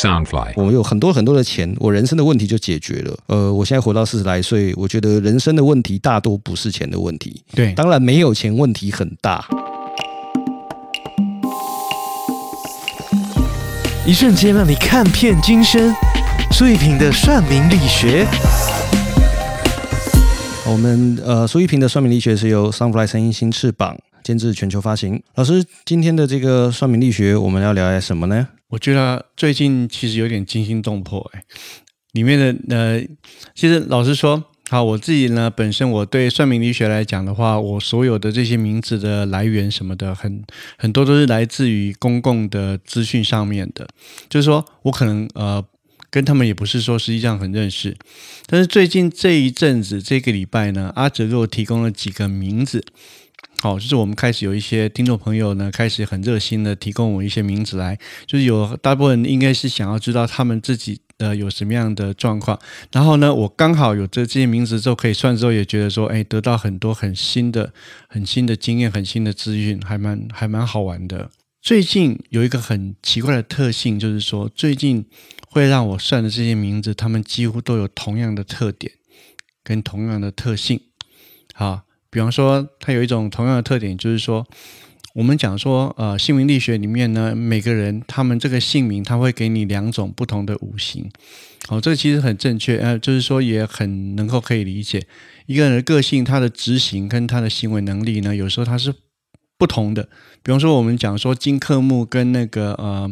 Soundfly，我有很多很多的钱，我人生的问题就解决了。呃，我现在活到四十来岁，我觉得人生的问题大多不是钱的问题。对，当然没有钱问题很大。一瞬间让你看遍今生，苏一平的算命力学。我们呃，苏一平的算命力学是由 Sunfly 声音新翅膀监制全球发行。老师，今天的这个算命力学，我们要聊些什么呢？我觉得最近其实有点惊心动魄，哎，里面的呃，其实老实说，好，我自己呢，本身我对算命力学来讲的话，我所有的这些名字的来源什么的，很很多都是来自于公共的资讯上面的，就是说我可能呃。跟他们也不是说实际上很认识，但是最近这一阵子这个礼拜呢，阿哲给我提供了几个名字，好，就是我们开始有一些听众朋友呢，开始很热心的提供我一些名字来，就是有大部分应该是想要知道他们自己呃有什么样的状况，然后呢，我刚好有这这些名字之后可以算之后，也觉得说，哎，得到很多很新的、很新的经验、很新的资讯，还蛮还蛮好玩的。最近有一个很奇怪的特性，就是说最近。会让我算的这些名字，他们几乎都有同样的特点，跟同样的特性。好，比方说，它有一种同样的特点，就是说，我们讲说，呃，姓名力学里面呢，每个人他们这个姓名，他会给你两种不同的五行。好，这个其实很正确，呃，就是说也很能够可以理解一个人的个性，他的执行跟他的行为能力呢，有时候他是不同的。比方说，我们讲说金克木跟那个呃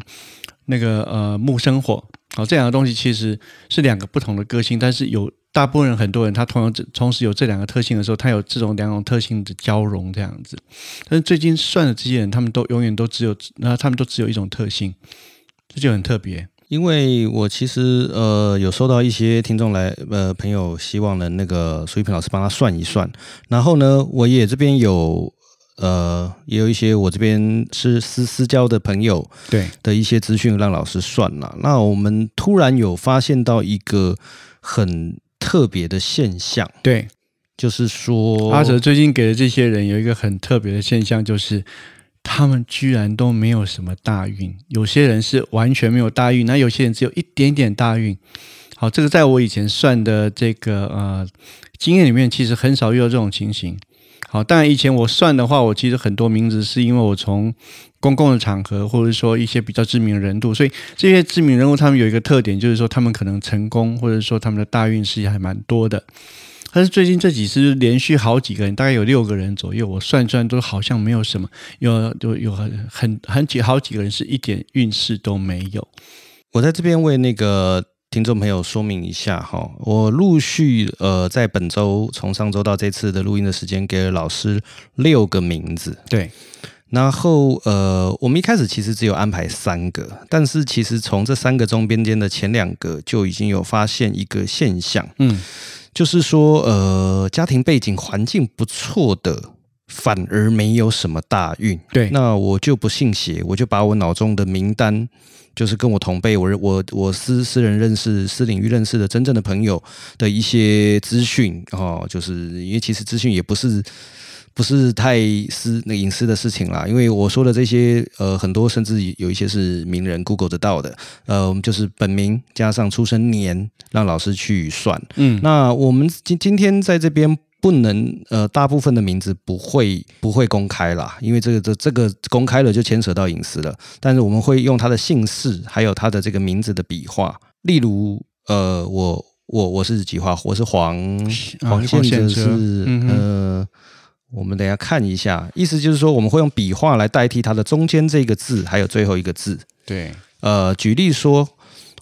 那个呃木生火。好，这两个东西其实是两个不同的个性，但是有大部分人、很多人，他同样同时有这两个特性的时候，他有这种两种特性的交融这样子。但是最近算的这些人，他们都永远都只有，那他们都只有一种特性，这就很特别。因为我其实呃有收到一些听众来呃朋友希望能那个苏一平老师帮他算一算，然后呢，我也这边有。呃，也有一些我这边是私私交的朋友，对的一些资讯让老师算了。那我们突然有发现到一个很特别的现象，对，就是说阿哲最近给的这些人有一个很特别的现象，就是他们居然都没有什么大运，有些人是完全没有大运，那有些人只有一点点大运。好，这个在我以前算的这个呃经验里面，其实很少遇到这种情形。好，当然以前我算的话，我其实很多名字是因为我从公共的场合，或者说一些比较知名的人物，所以这些知名人物他们有一个特点，就是说他们可能成功，或者说他们的大运势还蛮多的。但是最近这几次连续好几个人，大概有六个人左右，我算算都好像没有什么，有有有很很很几好几个人是一点运势都没有。我在这边为那个。听众朋友，说明一下哈，我陆续呃在本周从上周到这次的录音的时间，给了老师六个名字。对，然后呃，我们一开始其实只有安排三个，但是其实从这三个中边间的前两个就已经有发现一个现象，嗯，就是说呃家庭背景环境不错的，反而没有什么大运。对，那我就不信邪，我就把我脑中的名单。就是跟我同辈，我我我私私人认识、私领域认识的真正的朋友的一些资讯哦，就是因为其实资讯也不是不是太私那隐私的事情啦。因为我说的这些呃，很多甚至有一些是名人 Google 得到的，呃，我们就是本名加上出生年，让老师去算。嗯，那我们今今天在这边。不能，呃，大部分的名字不会不会公开啦，因为这个这这个公开了就牵扯到隐私了。但是我们会用他的姓氏，还有他的这个名字的笔画。例如，呃，我我我是几画？我是黄黄先生是呃，我们等下看一下，意思就是说我们会用笔画来代替它的中间这个字，还有最后一个字。对，呃，举例说，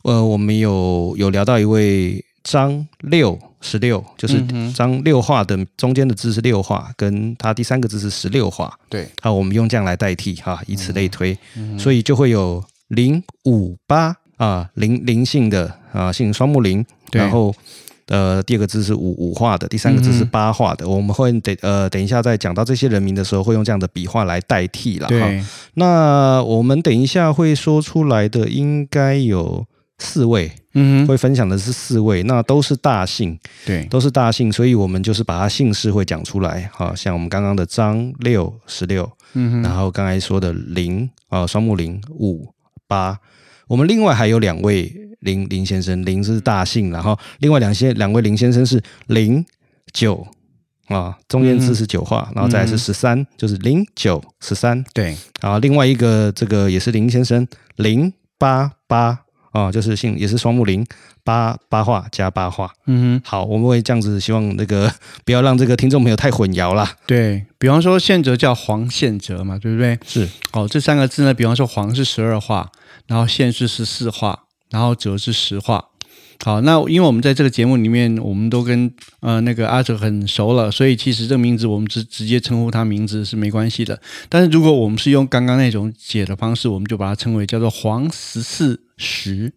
呃，我们有有聊到一位。张六十六就是张六画的中间的字是六画，跟它第三个字是十六画。对，好，我们用这样来代替哈，以此类推，所以就会有零五八啊，零零姓的啊，姓双木林。然后呃，第二个字是五五画的，第三个字是八画的。我们会等呃等一下在讲到这些人名的时候，会用这样的笔画来代替了。对，那我们等一下会说出来的应该有。四位，嗯，会分享的是四位，那都是大姓，对，都是大姓，所以我们就是把他姓氏会讲出来，好像我们刚刚的张六十六，嗯，然后刚才说的林啊，双木林五八我们另外还有两位林林先生，林是大姓，然后另外两些两位林先生是零九啊，中间字是九画，然后再来是十三，就是零九十三。对，然后另外一个这个也是林先生，零八八啊，就是姓也是双木林，八八画加八画。嗯哼，好，我们会这样子，希望那个不要让这个听众朋友太混淆啦。对比方说宪哲叫黄宪哲嘛，对不对？是哦，这三个字呢，比方说黄是十二画，然后宪是十四画，然后哲是十画。好，那因为我们在这个节目里面，我们都跟呃那个阿哲很熟了，所以其实这个名字我们直直接称呼他名字是没关系的。但是如果我们是用刚刚那种解的方式，我们就把它称为叫做黄十四十。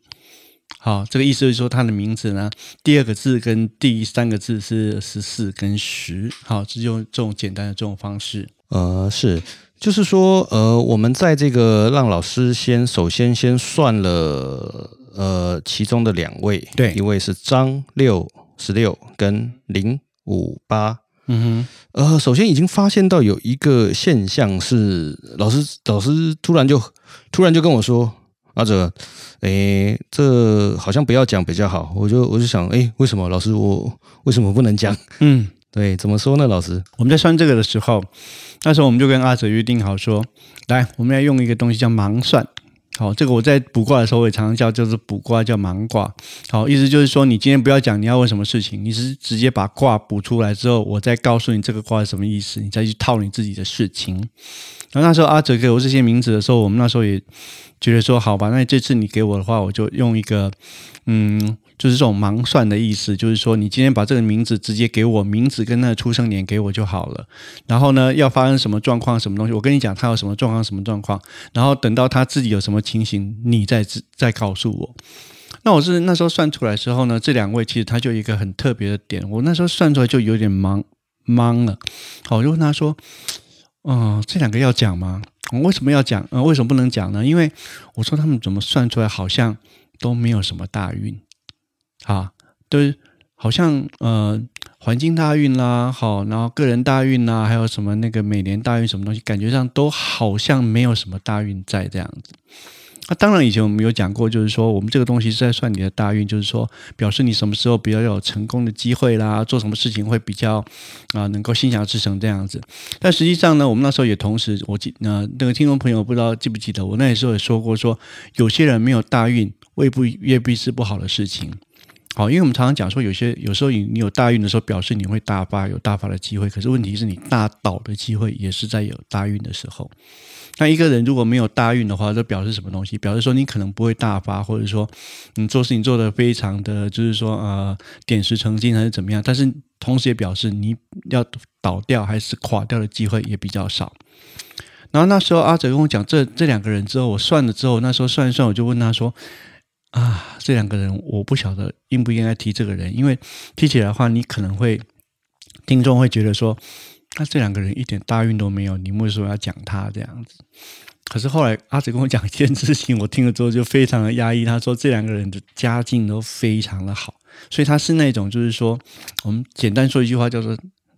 好，这个意思就是说他的名字呢，第二个字跟第三个字是十四跟十。好，是用这种简单的这种方式。呃是，就是说呃，我们在这个让老师先首先先算了呃其中的两位，对一位是张六十六跟零五八。嗯哼呃，首先已经发现到有一个现象是，老师老师突然就突然就跟我说，阿哲，诶，这好像不要讲比较好。我就我就想，诶，为什么老师我为什么不能讲？嗯。对，怎么说呢？老师，我们在算这个的时候，那时候我们就跟阿哲约定好说，来，我们要用一个东西叫盲算。好，这个我在卜卦的时候，我也常常叫，就是卜卦叫盲卦。好，意思就是说，你今天不要讲你要问什么事情，你是直接把卦卜出来之后，我再告诉你这个卦是什么意思，你再去套你自己的事情。然后那时候阿哲给我这些名字的时候，我们那时候也觉得说，好吧，那这次你给我的话，我就用一个，嗯，就是这种盲算的意思，就是说你今天把这个名字直接给我名字跟那个出生年给我就好了。然后呢，要发生什么状况、什么东西，我跟你讲他有什么状况、什么状况，然后等到他自己有什么情形，你再再告诉我。那我是那时候算出来之后呢，这两位其实他就一个很特别的点，我那时候算出来就有点懵懵了。好，我就问他说：“嗯、这两个要讲吗？我为什么要讲？呃，为什么不能讲呢？因为我说他们怎么算出来好像都没有什么大运啊，都好像呃环境大运啦，好，然后个人大运啦，还有什么那个每年大运什么东西，感觉上都好像没有什么大运在这样子。那、当然，以前我们有讲过，就是说我们这个东西是在算你的大运，就是说表示你什么时候比较有成功的机会啦，做什么事情会比较啊、能够心想事成这样子。但实际上呢，我们那时候也同时，我记呃那个听众朋友不知道记不记得，我那时候也说过说，有些人没有大运，未必未必是不好的事情。好，因为我们常常讲说，有些有时候你你有大运的时候，表示你会大发，有大发的机会。可是问题是你大倒的机会也是在有大运的时候。那一个人如果没有大运的话，这表示什么东西？表示说你可能不会大发，或者说你做事情做得非常的，就是说呃点石成金还是怎么样。但是同时也表示你要倒掉还是垮掉的机会也比较少。然后那时候阿哲跟我讲这这两个人之后，我算了之后，那时候算一算，我就问他说：“啊，这两个人我不晓得应不应该提这个人，因为提起来的话，你可能会听众会觉得说，那这两个人一点大运都没有，你为什么要讲他这样子？”可是后来阿哲跟我讲一件事情，我听了之后就非常的压抑。他说这两个人的家境都非常的好，所以他是那种就是说，我们简单说一句话叫做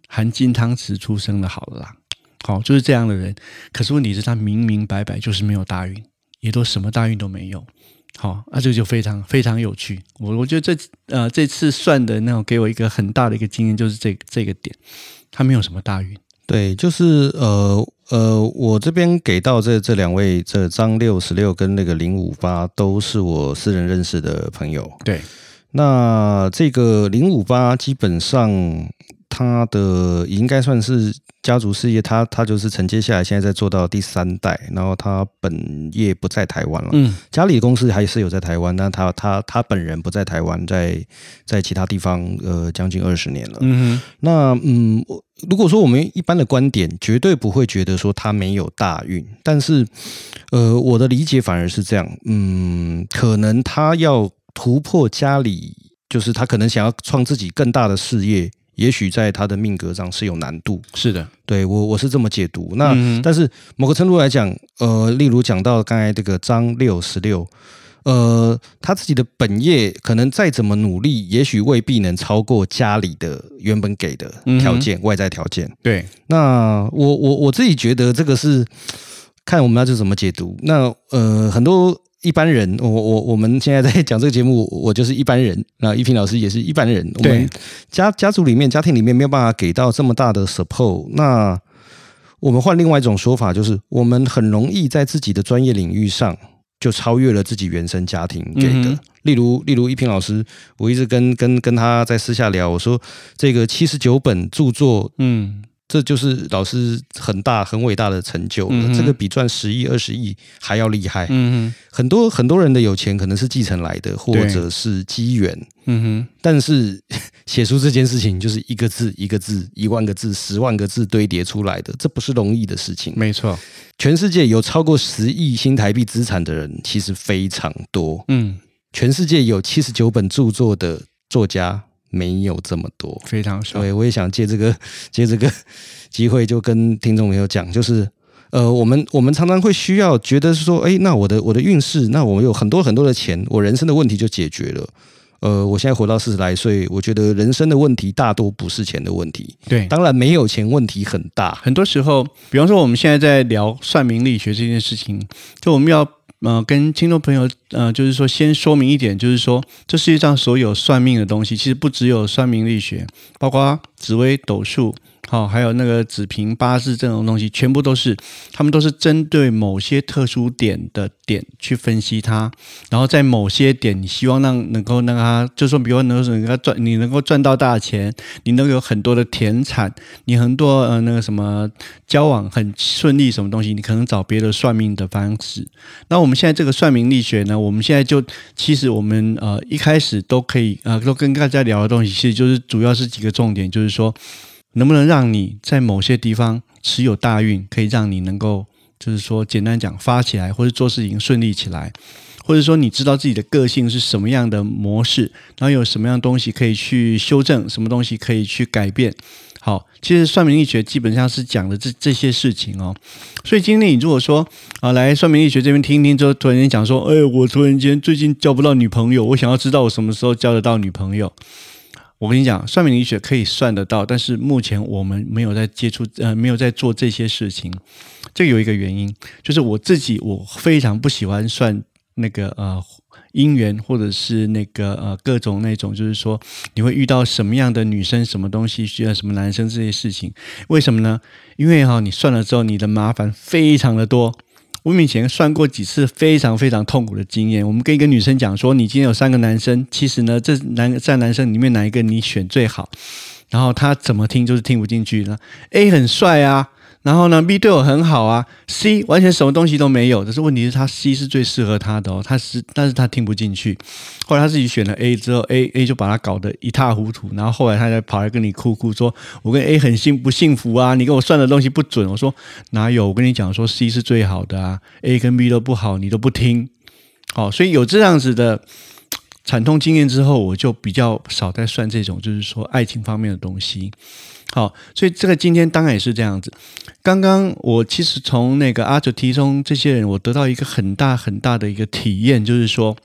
含金汤匙出生的好了啦。好，就是这样的人。可是问题是，他明明白白就是没有大运，也都什么大运都没有。好，那、这个就非常非常有趣。我我觉得这呃这次算的那种给我一个很大的一个经验，就是这这个点，它没有什么大运。对，就是呃呃，我这边给到这这两位，这张六十六跟那个零五八都是我私人认识的朋友。对，那这个零五八基本上他的应该算是家族事业，他他就是承接下来，现在在做到第三代，然后他本业不在台湾了，嗯。家里的公司还是有在台湾，但他他他本人不在台湾，在在其他地方呃将近二十年了。嗯哼，那嗯，如果说我们一般的观点，绝对不会觉得说他没有大运，但是呃，我的理解反而是这样，嗯，可能他要突破家里，就是他可能想要创自己更大的事业，也许在他的命格上是有难度。是的，对我我是这么解读。那、嗯但是某个程度来讲，呃，例如讲到刚才这个张六十六。呃，他自己的本业可能再怎么努力，也许未必能超过家里的原本给的条件、外在条件。对，那我我我自己觉得这个是看我们要是怎么解读。那呃，很多一般人，我我我们现在在讲这个节目，我就是一般人。那一平老师也是一般人。我们家家族里面、家庭里面没有办法给到这么大的 support。那我们换另外一种说法，就是我们很容易在自己的专业领域上就超越了自己原生家庭给的。例如，例如一平老师，我一直跟跟跟他在私下聊，我说这个七十九本著作，嗯。这就是老师很大很伟大的成就了，这个比赚十亿二十亿还要厉害。嗯哼，很多很多人的有钱可能是继承来的，或者是机缘。嗯哼，但是 写出这件事情就是一个字一个字，一万个字十万个字堆叠出来的，这不是容易的事情。没错，全世界有超过十亿新台币资产的人其实非常多。嗯，全世界有七十九本著作的作家。没有这么多，非常少。对，我也想借这个 借这个 机会，就跟听众朋友讲，就是呃，我们我们常常会需要觉得是说，哎，那我的我的运势，那我有很多很多的钱，我人生的问题就解决了。呃，我现在活到四十来岁，我觉得人生的问题大多不是钱的问题。对，当然没有钱问题很大。很多时候，比方说我们现在在聊算命力学这件事情，就我们要。呃，跟听众朋友，呃，就是说，先说明一点，就是说，这世界上所有算命的东西，其实不只有算命力学，包括紫微斗数。好，还有那个紫平八字这种东西，全部都是，他们都是针对某些特殊点的点去分析它，然后在某些点，你希望让能够让他，就说，比如能够能够赚，你能够赚到大钱，你能有很多的田产，你很多呃那个什么交往很顺利，什么东西，你可能找别的算命的方式。那我们现在这个算命力学呢，我们现在就其实我们呃一开始都可以呃都跟大家聊的东西，其实就是主要是几个重点，就是说。能不能让你在某些地方持有大运，可以让你能够，就是说，简单讲发起来，或者做事情顺利起来，或者说你知道自己的个性是什么样的模式，然后有什么样东西可以去修正，什么东西可以去改变。好，其实算命力学基本上是讲的这这些事情哦。所以今天你如果说啊，来算命力学这边听一听，之后突然间讲说，哎，我突然间最近交不到女朋友，我想要知道我什么时候交得到女朋友。我跟你讲，算命理学可以算得到，但是目前我们没有在接触，呃，没有在做这些事情。这有一个原因，就是我自己我非常不喜欢算那个呃姻缘，或者是那个呃各种那种，就是说你会遇到什么样的女生、什么东西需要什么男生这些事情。为什么呢？因为哈，你算了之后，你的麻烦非常的多。我以前算过几次非常非常痛苦的经验。我们跟一个女生讲说，你今天有三个男生，其实呢，这男在男生里面哪一个你选最好？然后她怎么听就是听不进去呢？A 很帅啊。然后呢，B 对我很好啊，C 完全什么东西都没有。可是问题是他 C 是最适合他的哦，他是但是他听不进去。后来他自己选了 A 之后，A A 就把他搞得一塌糊涂。然后后来他才跑来跟你哭哭说：“我跟 A 很幸不幸福啊？你给我算的东西不准。”我说：“哪有？我跟你讲说 C 是最好的啊，A 跟 B 都不好，你都不听。”好，所以有这样子的惨痛经验之后，我就比较少在算这种就是说爱情方面的东西。好，所以这个今天当然也是这样子。刚刚我其实从那个阿哲提中这些人，我得到一个很大很大的一个体验，就是说，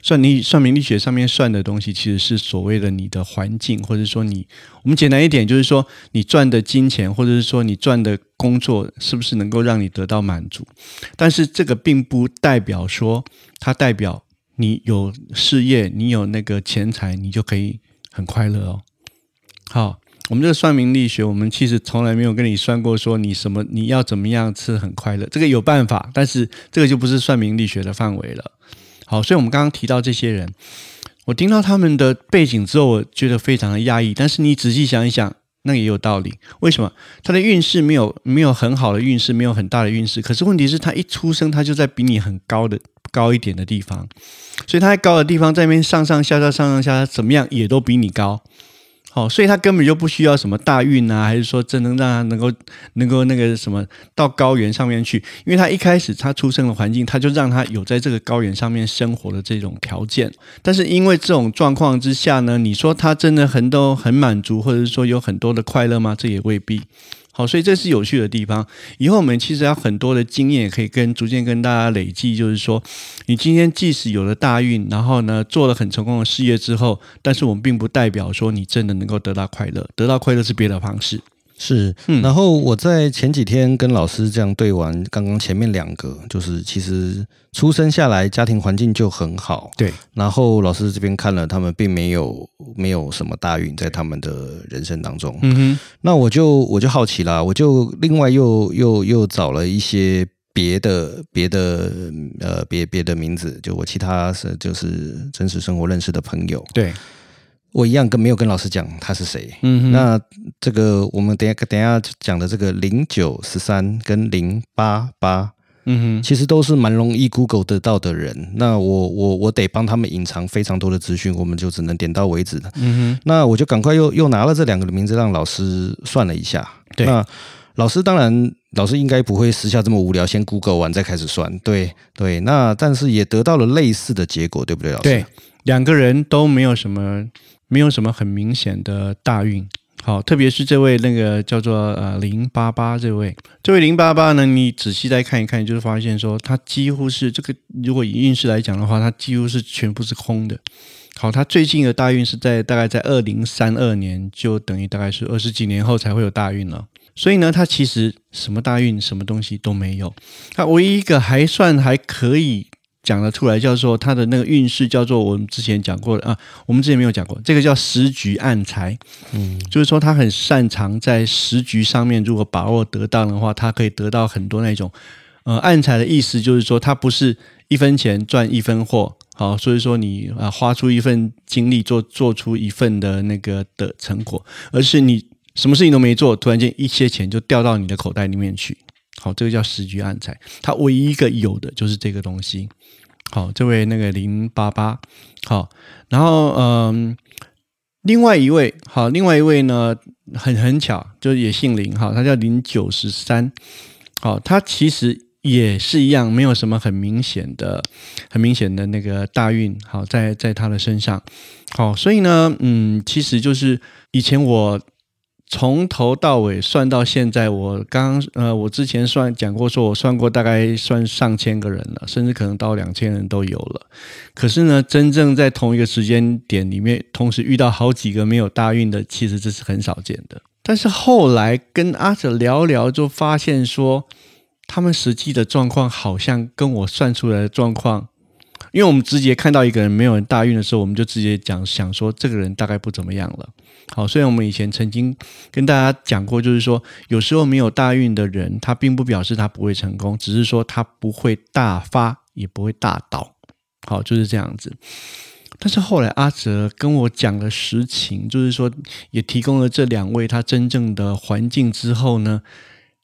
算你算命力学上面算的东西，其实是所谓的你的环境，或者说你我们简单一点，就是说你赚的金钱，或者是说你赚的工作，是不是能够让你得到满足？但是这个并不代表说，它代表你有事业，你有那个钱财，你就可以很快乐哦。好。我们这个算命力学，我们其实从来没有跟你算过，说你什么你要怎么样吃很快乐，这个有办法，但是这个就不是算命力学的范围了。好，所以我们刚刚提到这些人，我听到他们的背景之后，我觉得非常的压抑。但是你仔细想一想，那也有道理。为什么他的运势没有没有很好的运势，没有很大的运势？可是问题是，他一出生他就在比你很高的高一点的地方，所以他在高的地方在那边上上下下上上下下怎么样也都比你高。哦，所以他根本就不需要什么大运啊，还是说真能让他能够能够那个什么到高原上面去？因为他一开始他出生的环境，他就让他有在这个高原上面生活的这种条件。但是因为这种状况之下呢，你说他真的很都很满足，或者是说有很多的快乐吗？这也未必。好，所以这是有趣的地方。以后我们其实有很多的经验，可以跟逐渐跟大家累积。就是说，你今天即使有了大运，然后呢做了很成功的事业之后，但是我们并不代表说你真的能够得到快乐。得到快乐是别的方式。是，嗯。然后我在前几天跟老师这样对完，刚刚前面两个，就是其实出生下来家庭环境就很好，对，然后老师这边看了，他们并没有没有什么大运在他们的人生当中，嗯哼，那我就我就好奇啦，我就另外又又又找了一些别的别的呃别别的名字，就我其他是就是真实生活认识的朋友，对，我一样跟没有跟老师讲他是谁。嗯哼，那这个我们等一下等一下讲的这个零九十三跟零八八，嗯哼，其实都是蛮容易 Google 得到的人。那我我我得帮他们隐藏非常多的资讯，我们就只能点到为止的。嗯哼，那我就赶快又又拿了这两个的名字让老师算了一下。对那老师当然，老师应该不会私下这么无聊，先 Google 完再开始算。对对，那但是也得到了类似的结果，对不对，老师？对，两个人都没有什么没有什么很明显的大运。好，特别是这位那个叫做呃零八八这位，这位零八八呢，你仔细再看一看，就是发现说，他几乎是这个，如果以运势来讲的话，他几乎是全部是空的。好，他最近的大运是在大概在二零三二年，就等于大概是二十几年后才会有大运了。所以呢，他其实什么大运、什么东西都没有。他唯一一个还算还可以讲得出来，叫做他的那个运势，叫做我们之前讲过的啊，我们之前没有讲过，这个叫时局暗财。嗯，就是说他很擅长在时局上面，如果把握得当的话，他可以得到很多那种呃暗财的意思，就是说他不是一分钱赚一分货。好，所以说你啊花出一份精力做做出一份的那个的成果，而是你什么事情都没做，突然间一些钱就掉到你的口袋里面去。好，这个叫时局暗财，它唯一一个有的就是这个东西。好，这位那个零八八，好，然后嗯，另外一位好，另外一位呢，很很巧，就是也姓林哈，他叫零九十三，好，他其实也是一样，没有什么很明显的、很明显的那个大运，好，在在他的身上，好，所以呢，嗯，其实就是以前我。从头到尾算到现在，我刚呃，我之前算讲过，说我算过大概算上千个人了，甚至可能到两千人都有了。可是呢，真正在同一个时间点里面，同时遇到好几个没有大运的，其实这是很少见的。但是后来跟阿哲聊聊，就发现说，他们实际的状况好像跟我算出来的状况，因为我们直接看到一个人没有人大运的时候，我们就直接讲想说这个人大概不怎么样了。好，虽然我们以前曾经跟大家讲过，就是说有时候没有大运的人，他并不表示他不会成功，只是说他不会大发，也不会大倒。好，就是这样子。但是后来阿哲跟我讲了实情，就是说也提供了这两位他真正的环境之后呢，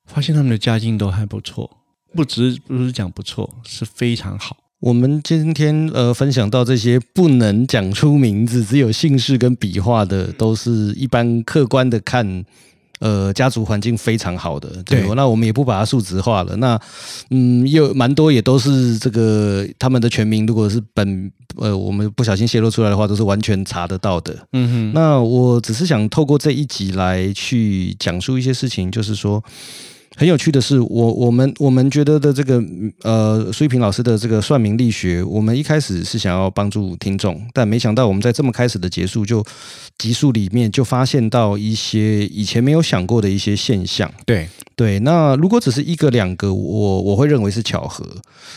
发现他们的家境都还不错，不只不是讲不错，是非常好。我们今天呃分享到这些不能讲出名字，只有姓氏跟笔画的，都是一般客观的看，呃，家族环境非常好的。对那我们也不把它数值化了。那嗯，有蛮多也都是这个他们的全名，如果是本呃我们不小心泄露出来的话，都是完全查得到的。嗯哼，那我只是想透过这一集来去讲述一些事情，就是说。很有趣的是，我我们我们觉得的这个呃，苏一平老师的这个算命力学，我们一开始是想要帮助听众，但没想到我们在这么开始的结束就集数里面就发现到一些以前没有想过的一些现象。对，对，那如果只是一个两个，我我会认为是巧合，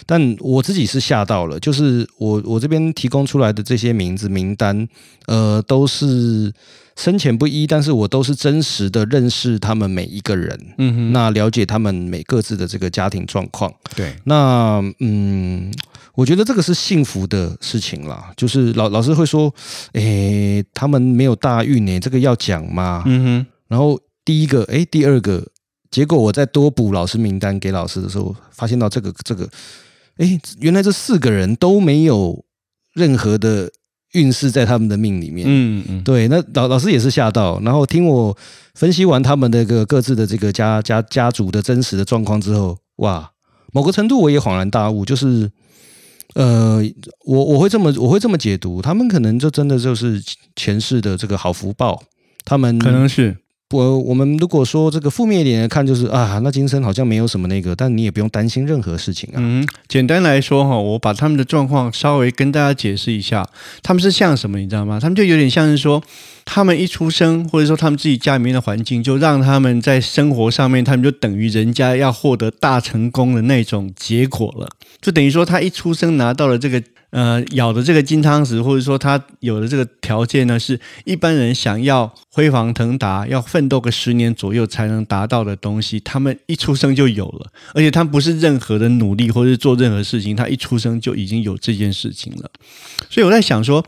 但我自己是吓到了，就是我我这边提供出来的这些名字名单，呃，都是深浅不一，但是我都是真实的认识他们每一个人，嗯哼，那了解他们每各自的这个家庭状况。对，那嗯，我觉得这个是幸福的事情啦。就是老老师会说，诶，他们没有大运呢，这个要讲吗？嗯哼，然后第一个，诶，第二个，结果我再多补老师名单给老师的时候，发现到这个这个，诶，原来这四个人都没有任何的运势在他们的命里面。嗯嗯，对，那老老师也是吓到，然后听我分析完他们的个各自的这个家家家族的真实的状况之后，哇，某个程度我也恍然大悟，就是，呃，我我会这么我会这么解读，他们可能就真的就是前世的这个好福报，他们可能是我我们如果说这个负面一点的看，就是啊，那今生好像没有什么那个，但你也不用担心任何事情啊。嗯，简单来说哈，我把他们的状况稍微跟大家解释一下，他们是像什么，你知道吗？他们就有点像是说，他们一出生，或者说他们自己家里面的环境，就让他们在生活上面，他们就等于人家要获得大成功的那种结果了，就等于说他一出生拿到了这个。呃，咬的这个金汤匙，或者说他有的这个条件呢，是一般人想要辉煌腾达、要奋斗个十年左右才能达到的东西，他们一出生就有了，而且他不是任何的努力或者是做任何事情，他一出生就已经有这件事情了。所以我在想说，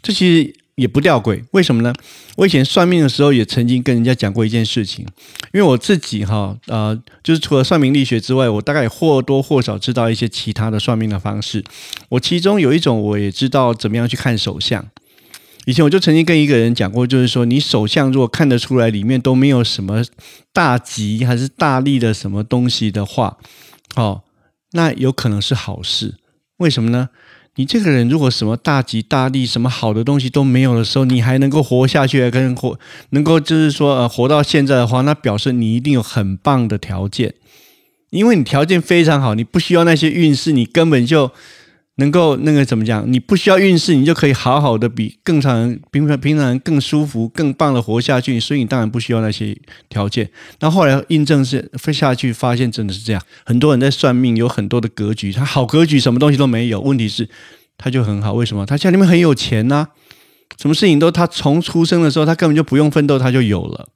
这其实。也不吊诡，为什么呢？我以前算命的时候也曾经跟人家讲过一件事情，因为我自己哈呃，就是除了算命力学之外，我大概或多或少知道一些其他的算命的方式。我其中有一种我也知道怎么样去看手相。以前我就曾经跟一个人讲过，就是说你手相如果看得出来里面都没有什么大吉还是大利的什么东西的话，哦，那有可能是好事。为什么呢？你这个人如果什么大吉大利、什么好的东西都没有的时候，你还能够活下去，跟活能够就是说呃活到现在的话，那表示你一定有很棒的条件，因为你条件非常好，你不需要那些运势，你根本就。能够那个怎么讲？你不需要运势，你就可以好好的比更常人平常平常人更舒服、更棒的活下去。所以你当然不需要那些条件。那后来印证是飞下去，发现真的是这样。很多人在算命，有很多的格局，他好格局，什么东西都没有。问题是他就很好，为什么？他家里面很有钱呐，什么事情都他从出生的时候，他根本就不用奋斗，他就有了。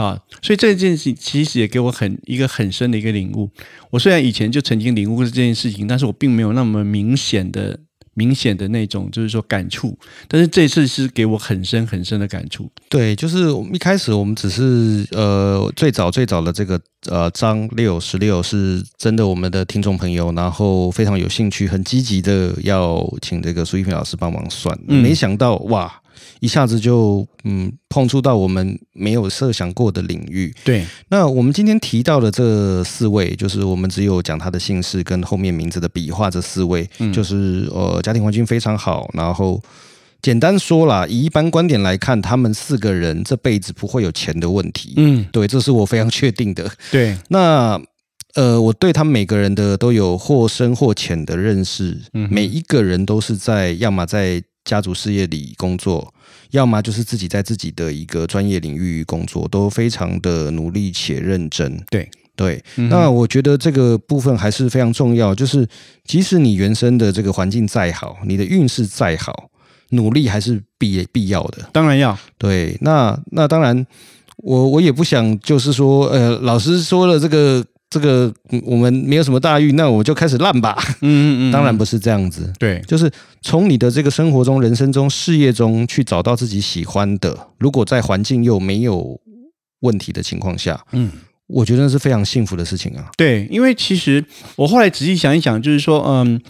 啊，所以这件事其实也给我很一个很深的一个领悟。我虽然以前就曾经领悟过这件事情，但是我并没有那么明显的、明显的那种，就是说感触。但是这次是给我很深很深的感触。对，就是我们一开始我们只是呃，最早最早的这个呃张六十六是真的我们的听众朋友，然后非常有兴趣、很积极的要请这个苏一平老师帮忙算，没想到哇！一下子就嗯碰触到我们没有设想过的领域。对，那我们今天提到的这四位，就是我们只有讲他的姓氏跟后面名字的笔画，这四位，就是呃家庭环境非常好。然后简单说啦，以一般观点来看，他们四个人这辈子不会有钱的问题。嗯，对，这是我非常确定的。对，那呃，我对他们每个人的都有或深或浅的认识。嗯，每一个人都是在要么在。家族事业里工作，要么就是自己在自己的一个专业领域工作，都非常的努力且认真。对对，那我觉得这个部分还是非常重要。就是即使你原生的这个环境再好，你的运势再好，努力还是必必要的。当然要。对，那那当然，我我也不想就是说，呃，老师说了这个。这个我们没有什么大欲，那我就开始烂吧。嗯嗯嗯，当然不是这样子。对，就是从你的这个生活中、人生中、事业中去找到自己喜欢的。如果在环境又没有问题的情况下，嗯，我觉得是非常幸福的事情啊。对，因为其实我后来仔细想一想，就是说，嗯。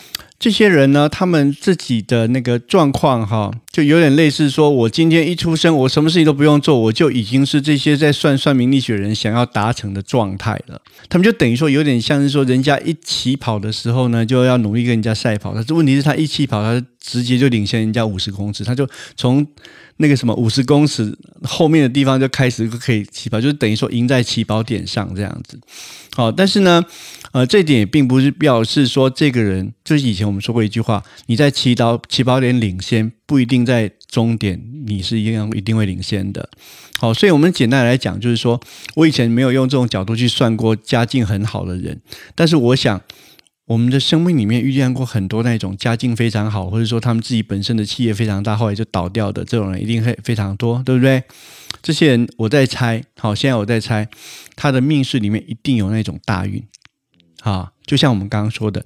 这些人呢，他们自己的那个状况哈，就有点类似说，我今天一出生，我什么事情都不用做，我就已经是这些在算算命力学人想要达成的状态了。他们就等于说，有点像是说，人家一起跑的时候呢，就要努力跟人家赛跑。但是问题是他一起跑，他直接就领先人家五十公尺，他就从那个什么五十公尺后面的地方就开始可以起跑，就是等于说赢在起跑点上这样子。好，但是呢。呃，这点也并不是表示说这个人就是以前我们说过一句话：你在起跑起跑点领先，不一定在终点你是一样一定会领先的。好，所以我们简单来讲，就是说我以前没有用这种角度去算过家境很好的人，但是我想我们的生命里面遇见过很多那种家境非常好，或者说他们自己本身的企业非常大，后来就倒掉的这种人，一定会非常多，对不对？这些人我在猜，好，现在我在猜他的命势里面一定有那种大运。啊，就像我们刚刚说的，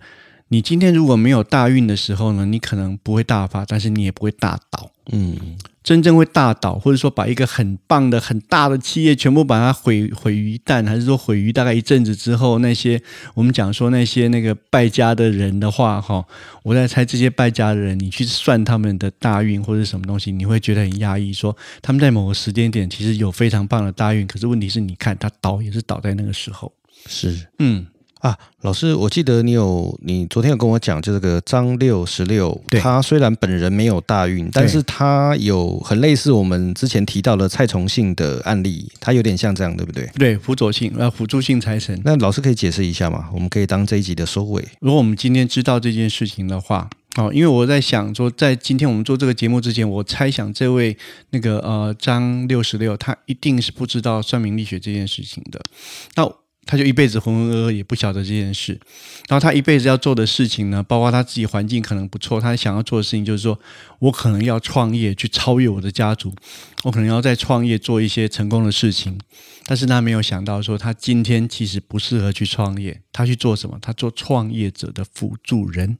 你今天如果没有大运的时候呢，你可能不会大发，但是你也不会大倒。嗯，真正会大倒，或者说把一个很棒的、很大的企业全部把它毁毁于一旦，还是说毁于大概一阵子之后，那些我们讲说那些那个败家的人的话，哈，我在猜这些败家的人，你去算他们的大运或者什么东西，你会觉得很压抑，说他们在某个时间点其实有非常棒的大运，可是问题是你看他倒也是倒在那个时候。是，嗯。啊，老师，我记得你有你昨天有跟我讲，就这个张六十六，他虽然本人没有大运，但是他有很类似我们之前提到的蔡崇信的案例，他有点像这样，对不对？对，辅佐性呃辅助性财神。那老师可以解释一下吗？我们可以当这一集的收尾。如果我们今天知道这件事情的话，哦，因为我在想说，在今天我们做这个节目之前，我猜想这位那个呃张六十六，他一定是不知道算命力学这件事情的。那他就一辈子浑浑噩噩，也不晓得这件事。然后他一辈子要做的事情呢，包括他自己环境可能不错，他想要做的事情就是说，我可能要创业去超越我的家族，我可能要在创业做一些成功的事情。但是他没有想到说，他今天其实不适合去创业，他去做什么？他做创业者的辅助人。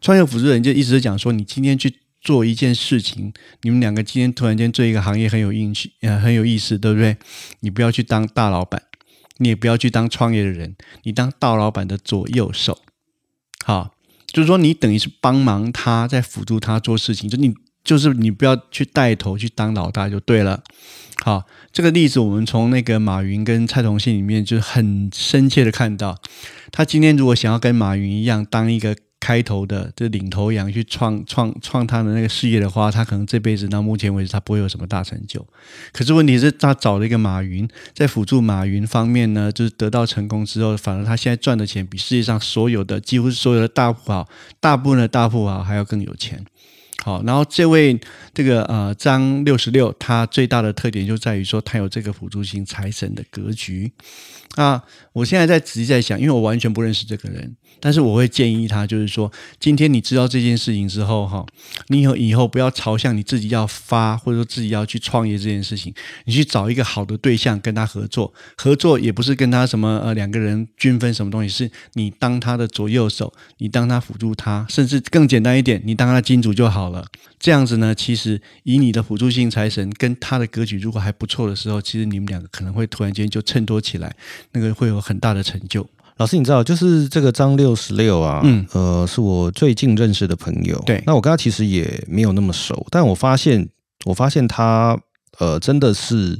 创业辅助人就一直讲说，你今天去做一件事情，你们两个今天突然间做一个行业很有运气，呃，很有意思，对不对？你不要去当大老板。你也不要去当创业的人，你当大老板的左右手，好，就是说你等于是帮忙他在辅助他做事情，就你就是你不要去带头去当老大就对了。好，这个例子我们从那个马云跟蔡崇信里面就很深切的看到，他今天如果想要跟马云一样当一个。开头的这领头羊去创创创他的那个事业的话，他可能这辈子到目前为止他不会有什么大成就。可是问题是，他找了一个马云，在辅助马云方面呢，就是得到成功之后，反而他现在赚的钱比世界上所有的几乎所有的大富豪，大部分的大富豪还要更有钱。好，然后这位这个呃张六十六，他最大的特点就在于说，他有这个辅助型财神的格局啊。我现在在仔细在想，因为我完全不认识这个人。但是我会建议他，就是说，今天你知道这件事情之后，哈，你以后以后不要朝向你自己要发，或者说自己要去创业这件事情，你去找一个好的对象跟他合作，合作也不是跟他什么呃两个人均分什么东西，是你当他的左右手，你当他辅助他，甚至更简单一点，你当他金主就好了。这样子呢，其实以你的辅助性财神跟他的格局如果还不错的时候，其实你们两个可能会突然间就衬托起来，那个会有很大的成就。老师，你知道，就是这个张六十六啊，嗯，呃，是我最近认识的朋友。对，那我跟他其实也没有那么熟，但我发现，我发现他，呃，真的是，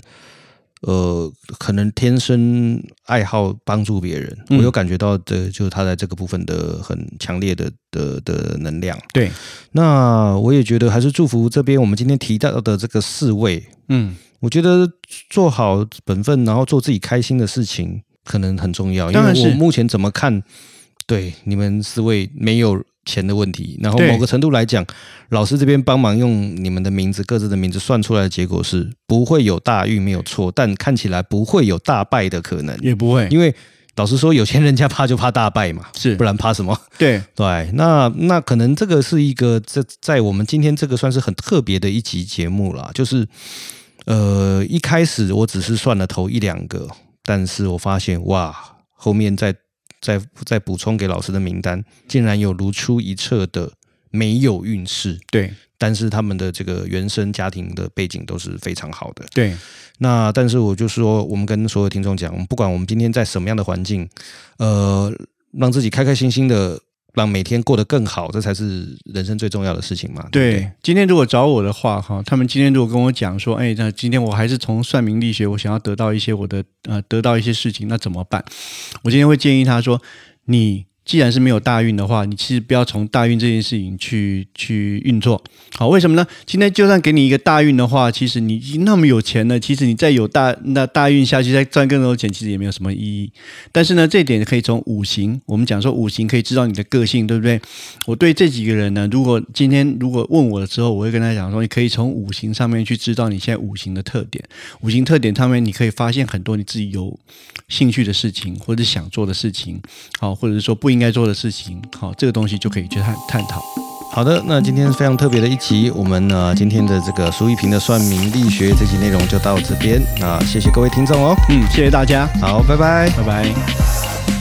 呃，可能天生爱好帮助别人。我有感觉到的，就是他在这个部分的很强烈的的的能量。对，那我也觉得还是祝福这边我们今天提到的这个四位，嗯，我觉得做好本分，然后做自己开心的事情。可能很重要，因为我目前怎么看，对你们四位没有钱的问题。然后某个程度来讲，老师这边帮忙用你们的名字、各自的名字算出来的结果是不会有大运，没有错。但看起来不会有大败的可能，也不会，因为老实说，有钱人家怕就怕大败嘛，是不然怕什么？对 对，那那可能这个是一个在在我们今天这个算是很特别的一集节目啦，就是呃一开始我只是算了头一两个。但是我发现哇，后面再再再补充给老师的名单，竟然有如出一辙的没有运势。对，但是他们的这个原生家庭的背景都是非常好的。对，那但是我就说，我们跟所有听众讲，不管我们今天在什么样的环境，呃，让自己开开心心的。让每天过得更好，这才是人生最重要的事情嘛。对，今天如果找我的话，哈，他们今天如果跟我讲说，哎，那今天我还是从算命力学，我想要得到一些我的呃，得到一些事情，那怎么办？我今天会建议他说，你。既然是没有大运的话，你其实不要从大运这件事情去去运作。好，为什么呢？今天就算给你一个大运的话，其实你那么有钱呢，其实你再有大那大运下去，再赚更多钱，其实也没有什么意义。但是呢，这点可以从五行，我们讲说五行可以知道你的个性，对不对？我对这几个人呢，如果今天如果问我的时候，我会跟他讲说，你可以从五行上面去知道你现在五行的特点。五行特点上面，你可以发现很多你自己有兴趣的事情，或者想做的事情，好，或者是说不。应该做的事情，好，这个东西就可以去探探讨。好的，那今天非常特别的一集，我们呢今天的这个苏一平的算命力学这集内容就到这边，那谢谢各位听众哦，嗯，谢谢大家，好，拜拜，拜拜。